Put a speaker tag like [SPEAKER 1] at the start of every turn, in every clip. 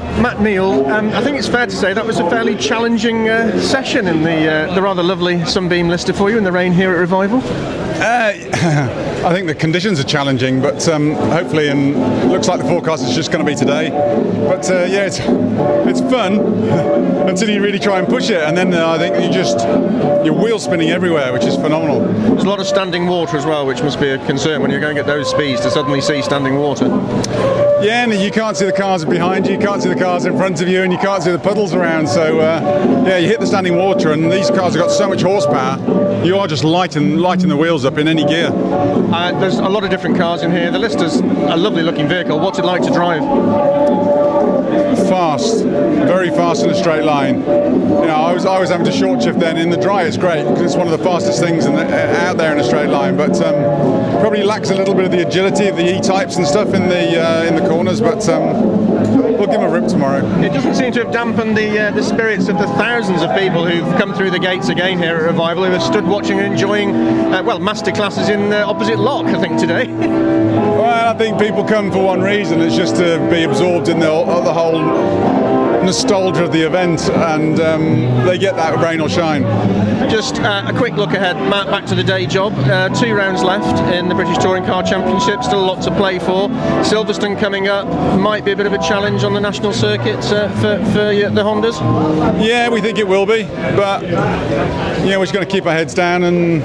[SPEAKER 1] Matt Neal, um, I think it's fair to say that was a fairly challenging uh, session in the uh, the rather lovely Sunbeam Lister for you in the rain here at Revival.
[SPEAKER 2] Uh, I think the conditions are challenging, but um, hopefully, and looks like the forecast is just going to be today. But uh, yeah, it's it's fun until you really try and push it, and then uh, I think you just your wheel spinning everywhere, which is phenomenal.
[SPEAKER 1] There's a lot of standing water as well, which must be a concern when you're going at those speeds to suddenly see standing water.
[SPEAKER 2] Yeah, and you can't see the cars behind you, you can't see the cars in front of you, and you can't see the puddles around. So uh, yeah, you hit the standing water, and these cars have got so much horsepower. You are just lighting lighting the wheels up in any gear.
[SPEAKER 1] Uh, there's a lot of different cars in here. The Lister's a lovely looking vehicle. What's it like to drive?
[SPEAKER 2] Fast, in a straight line. You know, I was I was having to short shift then. In the dry, it's great because it's one of the fastest things the, out there in a straight line. But um, probably lacks a little bit of the agility of the E-types and stuff in the uh, in the corners. But um, we'll give him a rip tomorrow.
[SPEAKER 1] It doesn't seem to have dampened the uh, the spirits of the thousands of people who've come through the gates again here at Revival, who have stood watching and enjoying, uh, well, masterclasses in the opposite lock, I think, today.
[SPEAKER 2] well, I think people come for one reason. It's just to be absorbed in the, the whole nostalgia of the event, and um, they get that rain or shine.
[SPEAKER 1] Just uh, a quick look ahead, Matt, back to the day job. Uh, two rounds left in the British Touring Car Championship, still a lot to play for. Silverstone coming up, might be a bit of a challenge on the national circuit uh, for, for the Hondas.
[SPEAKER 2] Yeah, we think it will be, but you know, we're just going to keep our heads down and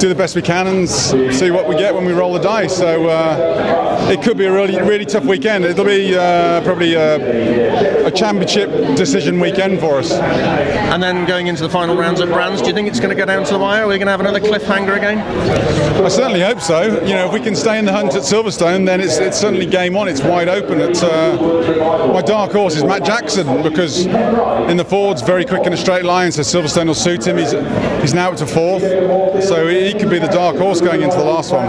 [SPEAKER 2] do the best we can and see what we get when we roll the dice. So uh, it could be a really, really tough weekend. It'll be uh, probably a, a championship decision weekend for us.
[SPEAKER 1] And then going into the final rounds at Brands, do you think it's going to go down to the wire? Are we going to have another cliffhanger again?
[SPEAKER 2] I certainly hope so. You know, if we can stay in the hunt at Silverstone, then it's, it's certainly game on. It's wide open. It's, uh, my dark horse is Mat Jackson because in the Ford's very quick in a straight line, so Silverstone will suit him. He's he's now up to fourth, so he could be the dark horse going into the last one.